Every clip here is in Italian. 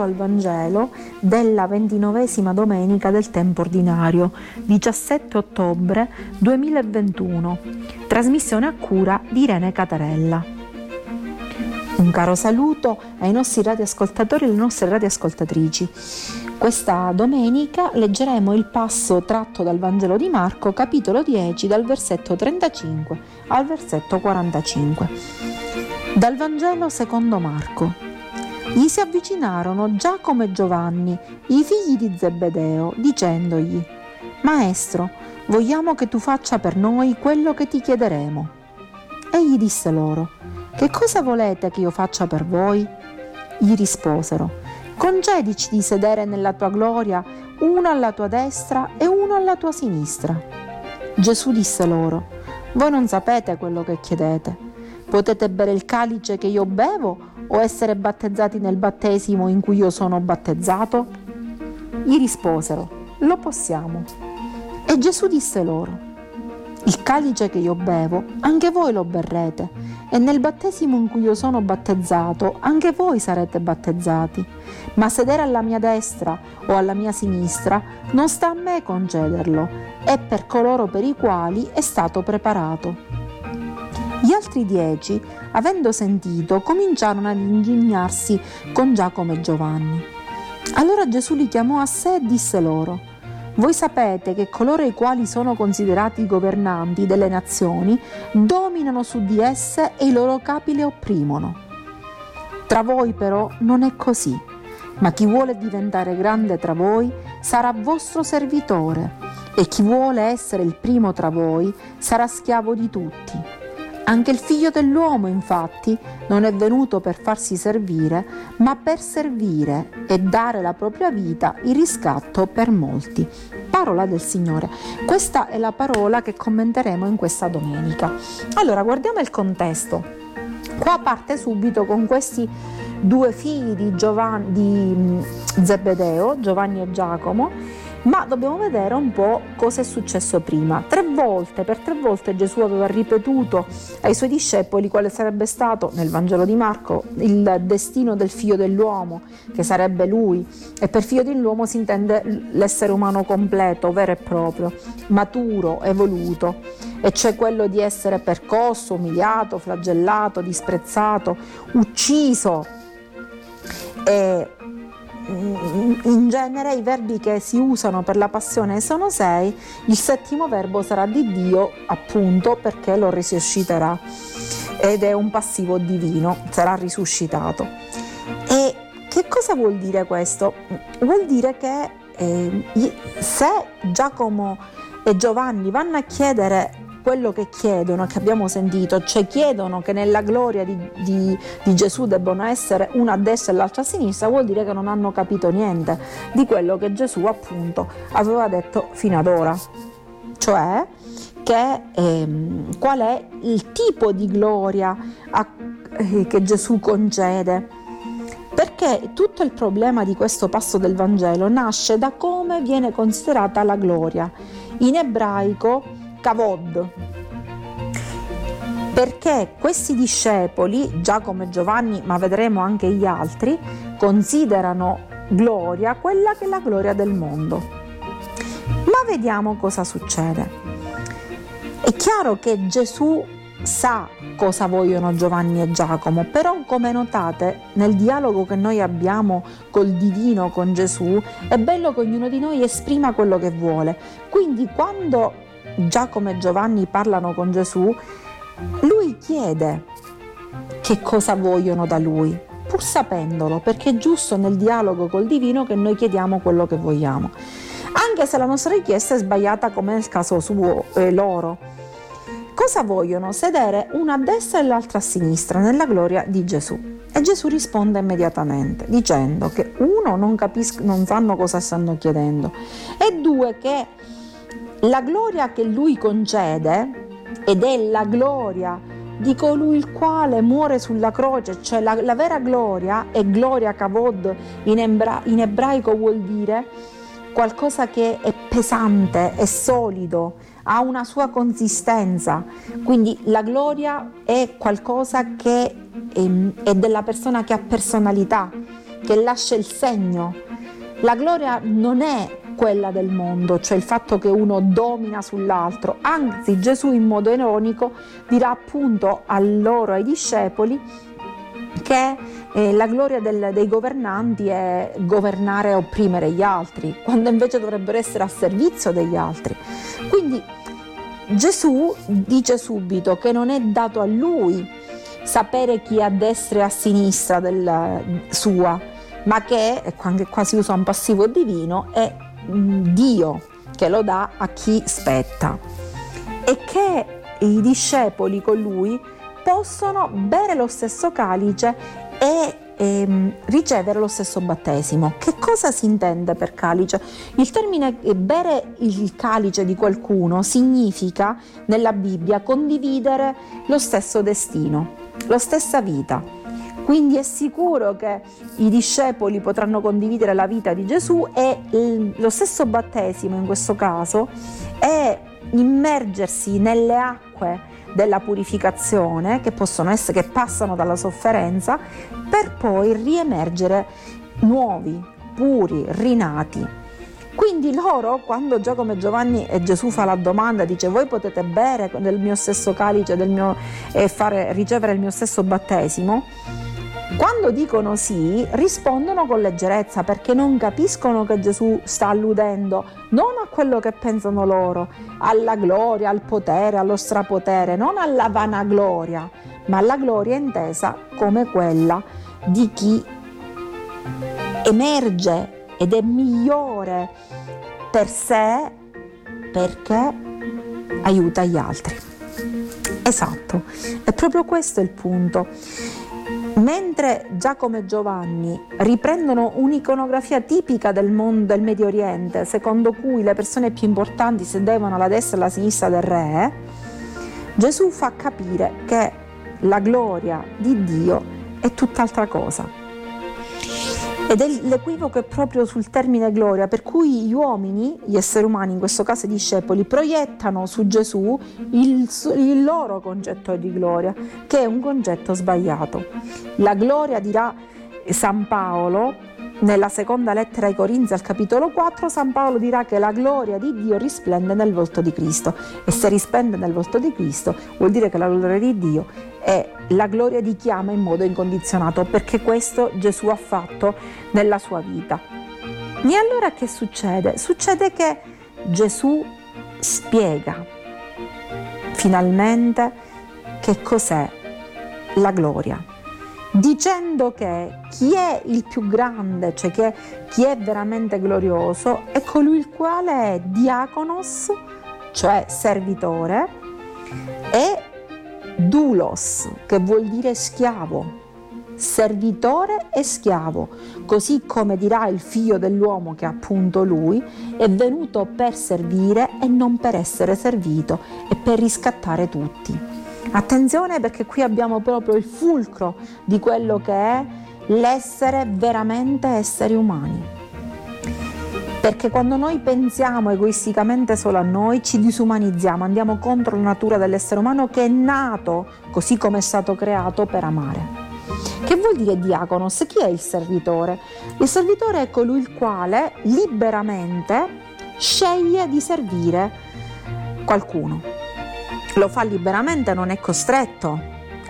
dedicato al Vangelo della ventinovesima domenica del tempo ordinario, 17 ottobre 2021, trasmissione a cura di Irene Catarella. Un caro saluto ai nostri radioascoltatori e alle nostre radioascoltatrici. Questa domenica leggeremo il passo tratto dal Vangelo di Marco, capitolo 10, dal versetto 35 al versetto 45. Dal Vangelo secondo Marco. Gli si avvicinarono Giacomo e Giovanni, i figli di Zebedeo, dicendogli, Maestro, vogliamo che tu faccia per noi quello che ti chiederemo. Egli disse loro, Che cosa volete che io faccia per voi? Gli risposero, Concedici di sedere nella tua gloria, uno alla tua destra e uno alla tua sinistra. Gesù disse loro, Voi non sapete quello che chiedete. Potete bere il calice che io bevo o essere battezzati nel battesimo in cui io sono battezzato? Gli risposero, lo possiamo. E Gesù disse loro, il calice che io bevo, anche voi lo berrete, e nel battesimo in cui io sono battezzato, anche voi sarete battezzati. Ma sedere alla mia destra o alla mia sinistra non sta a me concederlo, è per coloro per i quali è stato preparato. Gli altri dieci, avendo sentito, cominciarono ad indignarsi con Giacomo e Giovanni. Allora Gesù li chiamò a sé e disse loro, voi sapete che coloro i quali sono considerati governanti delle nazioni dominano su di esse e i loro capi le opprimono. Tra voi però non è così, ma chi vuole diventare grande tra voi sarà vostro servitore e chi vuole essere il primo tra voi sarà schiavo di tutti. Anche il figlio dell'uomo, infatti, non è venuto per farsi servire, ma per servire e dare la propria vita in riscatto per molti. Parola del Signore. Questa è la parola che commenteremo in questa domenica. Allora, guardiamo il contesto. Qua parte subito con questi due figli di, Giovanni, di Zebedeo, Giovanni e Giacomo, ma dobbiamo vedere un po' cosa è successo prima. Tre volte, per tre volte Gesù aveva ripetuto ai suoi discepoli quale sarebbe stato nel Vangelo di Marco il destino del figlio dell'uomo, che sarebbe lui. E per figlio dell'uomo si intende l'essere umano completo, vero e proprio, maturo, evoluto. E cioè quello di essere percosso, umiliato, flagellato, disprezzato, ucciso. E in genere i verbi che si usano per la passione sono sei, il settimo verbo sarà di Dio appunto perché lo risusciterà ed è un passivo divino, sarà risuscitato. E che cosa vuol dire questo? Vuol dire che eh, se Giacomo e Giovanni vanno a chiedere quello che chiedono, che abbiamo sentito, cioè chiedono che nella gloria di, di, di Gesù debbano essere una a destra e l'altra a sinistra, vuol dire che non hanno capito niente di quello che Gesù appunto aveva detto fino ad ora. Cioè che, ehm, qual è il tipo di gloria a, eh, che Gesù concede perché tutto il problema di questo passo del Vangelo nasce da come viene considerata la gloria. In ebraico Kavod. Perché questi discepoli, Giacomo e Giovanni, ma vedremo anche gli altri, considerano gloria quella che è la gloria del mondo. Ma vediamo cosa succede. È chiaro che Gesù sa cosa vogliono Giovanni e Giacomo, però come notate nel dialogo che noi abbiamo col divino, con Gesù, è bello che ognuno di noi esprima quello che vuole. Quindi quando Giacomo e Giovanni parlano con Gesù, lui chiede che cosa vogliono da lui, pur sapendolo, perché è giusto nel dialogo col divino che noi chiediamo quello che vogliamo, anche se la nostra richiesta è sbagliata come nel caso suo, eh, loro. Cosa vogliono? Sedere una a destra e l'altra a sinistra nella gloria di Gesù. E Gesù risponde immediatamente dicendo che uno non capiscono, non sanno cosa stanno chiedendo e due che la gloria che lui concede, ed è la gloria di colui il quale muore sulla croce, cioè la, la vera gloria, e gloria kavod in, embra, in ebraico vuol dire qualcosa che è pesante, è solido, ha una sua consistenza. Quindi la gloria è qualcosa che è, è della persona che ha personalità, che lascia il segno. La gloria non è quella del mondo, cioè il fatto che uno domina sull'altro. Anzi, Gesù in modo ironico dirà appunto a loro, ai discepoli, che eh, la gloria del, dei governanti è governare e opprimere gli altri, quando invece dovrebbero essere a servizio degli altri. Quindi Gesù dice subito che non è dato a lui sapere chi è a destra e a sinistra del, sua, ma che, qua si usa un passivo divino, è Dio che lo dà a chi spetta e che i discepoli con lui possono bere lo stesso calice e ehm, ricevere lo stesso battesimo. Che cosa si intende per calice? Il termine bere il calice di qualcuno significa nella Bibbia condividere lo stesso destino, la stessa vita. Quindi è sicuro che i discepoli potranno condividere la vita di Gesù e lo stesso battesimo in questo caso è immergersi nelle acque della purificazione che possono essere che passano dalla sofferenza per poi riemergere nuovi, puri, rinati. Quindi loro, quando Giacomo e Giovanni e Gesù fa la domanda, dice voi potete bere del mio stesso calice mio, e fare, ricevere il mio stesso battesimo, quando dicono sì, rispondono con leggerezza perché non capiscono che Gesù sta alludendo non a quello che pensano loro, alla gloria, al potere, allo strapotere, non alla vanagloria, ma alla gloria intesa come quella di chi emerge ed è migliore per sé perché aiuta gli altri. Esatto, è proprio questo il punto. Mentre Giacomo e Giovanni riprendono un'iconografia tipica del mondo del Medio Oriente, secondo cui le persone più importanti sedevano alla destra e alla sinistra del re, Gesù fa capire che la gloria di Dio è tutt'altra cosa. Ed è l'equivoco è proprio sul termine gloria, per cui gli uomini, gli esseri umani, in questo caso i discepoli, proiettano su Gesù il, il loro concetto di gloria, che è un concetto sbagliato. La gloria, dirà San Paolo, nella seconda lettera ai Corinzi al capitolo 4 San Paolo dirà che la gloria di Dio risplende nel volto di Cristo e se risplende nel volto di Cristo vuol dire che la gloria di Dio è la gloria di chi ama in modo incondizionato perché questo Gesù ha fatto nella sua vita. E allora che succede? Succede che Gesù spiega finalmente che cos'è la gloria dicendo che chi è il più grande, cioè che chi è veramente glorioso, è colui il quale è diaconos, cioè servitore, e doulos, che vuol dire schiavo, servitore e schiavo, così come dirà il figlio dell'uomo che appunto lui, è venuto per servire e non per essere servito e per riscattare tutti. Attenzione perché qui abbiamo proprio il fulcro di quello che è l'essere veramente esseri umani. Perché quando noi pensiamo egoisticamente solo a noi ci disumanizziamo, andiamo contro la natura dell'essere umano che è nato, così come è stato creato, per amare. Che vuol dire diaconos? Chi è il servitore? Il servitore è colui il quale liberamente sceglie di servire qualcuno lo fa liberamente, non è costretto,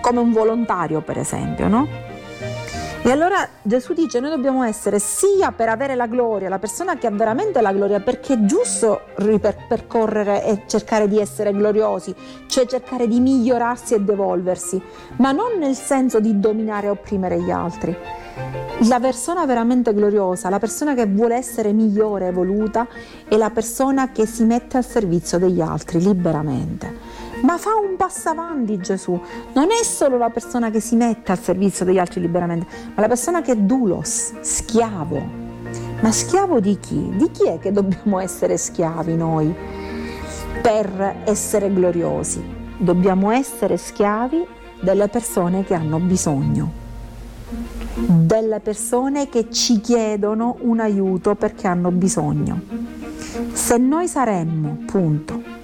come un volontario per esempio, no? E allora Gesù dice noi dobbiamo essere sia per avere la gloria, la persona che ha veramente la gloria, perché è giusto percorrere e cercare di essere gloriosi, cioè cercare di migliorarsi e devolversi, ma non nel senso di dominare e opprimere gli altri. La persona veramente gloriosa, la persona che vuole essere migliore, evoluta, è la persona che si mette al servizio degli altri liberamente. Ma fa un passo avanti Gesù. Non è solo la persona che si mette al servizio degli altri liberamente, ma la persona che è dulos, schiavo. Ma schiavo di chi? Di chi è che dobbiamo essere schiavi noi per essere gloriosi? Dobbiamo essere schiavi delle persone che hanno bisogno, delle persone che ci chiedono un aiuto perché hanno bisogno. Se noi saremmo, punto,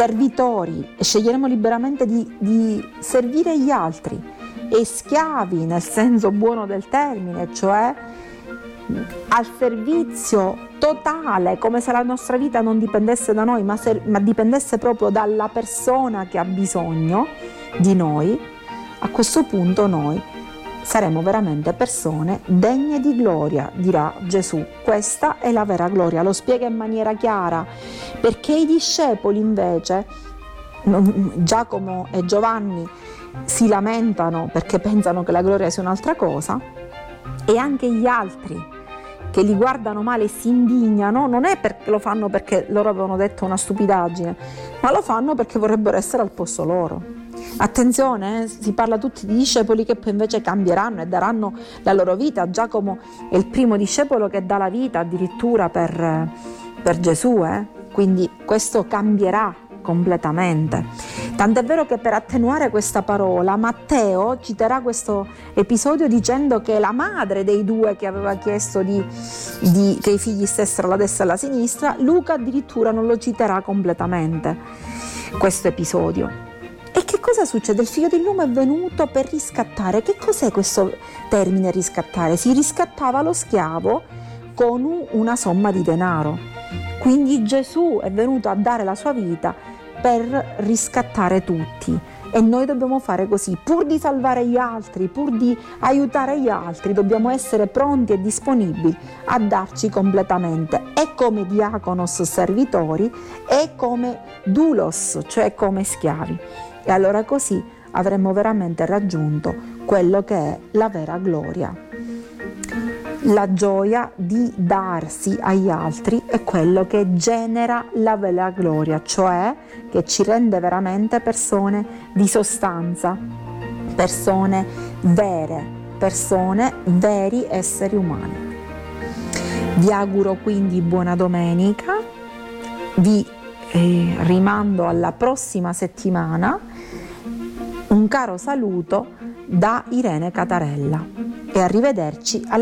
servitori e sceglieremo liberamente di, di servire gli altri e schiavi nel senso buono del termine, cioè al servizio totale, come se la nostra vita non dipendesse da noi, ma, se, ma dipendesse proprio dalla persona che ha bisogno di noi, a questo punto noi saremo veramente persone degne di gloria, dirà Gesù. Questa è la vera gloria, lo spiega in maniera chiara, perché i discepoli invece, Giacomo e Giovanni, si lamentano perché pensano che la gloria sia un'altra cosa e anche gli altri che li guardano male e si indignano, non è perché lo fanno perché loro avevano detto una stupidaggine, ma lo fanno perché vorrebbero essere al posto loro. Attenzione, eh, si parla tutti di discepoli che poi invece cambieranno e daranno la loro vita. Giacomo è il primo discepolo che dà la vita addirittura per, per Gesù, eh? quindi questo cambierà completamente. Tant'è vero che per attenuare questa parola Matteo citerà questo episodio dicendo che la madre dei due che aveva chiesto di, di, che i figli stessero alla destra e alla sinistra, Luca addirittura non lo citerà completamente questo episodio. Cosa succede? Il figlio dell'uomo è venuto per riscattare. Che cos'è questo termine riscattare? Si riscattava lo schiavo con una somma di denaro. Quindi Gesù è venuto a dare la sua vita per riscattare tutti e noi dobbiamo fare così, pur di salvare gli altri, pur di aiutare gli altri, dobbiamo essere pronti e disponibili a darci completamente e come diaconos servitori e come dulos, cioè come schiavi. E allora così avremmo veramente raggiunto quello che è la vera gloria la gioia di darsi agli altri è quello che genera la vera gloria, cioè che ci rende veramente persone di sostanza, persone vere, persone veri esseri umani. Vi auguro quindi buona domenica, vi eh, rimando alla prossima settimana, un caro saluto da Irene Catarella e arrivederci alla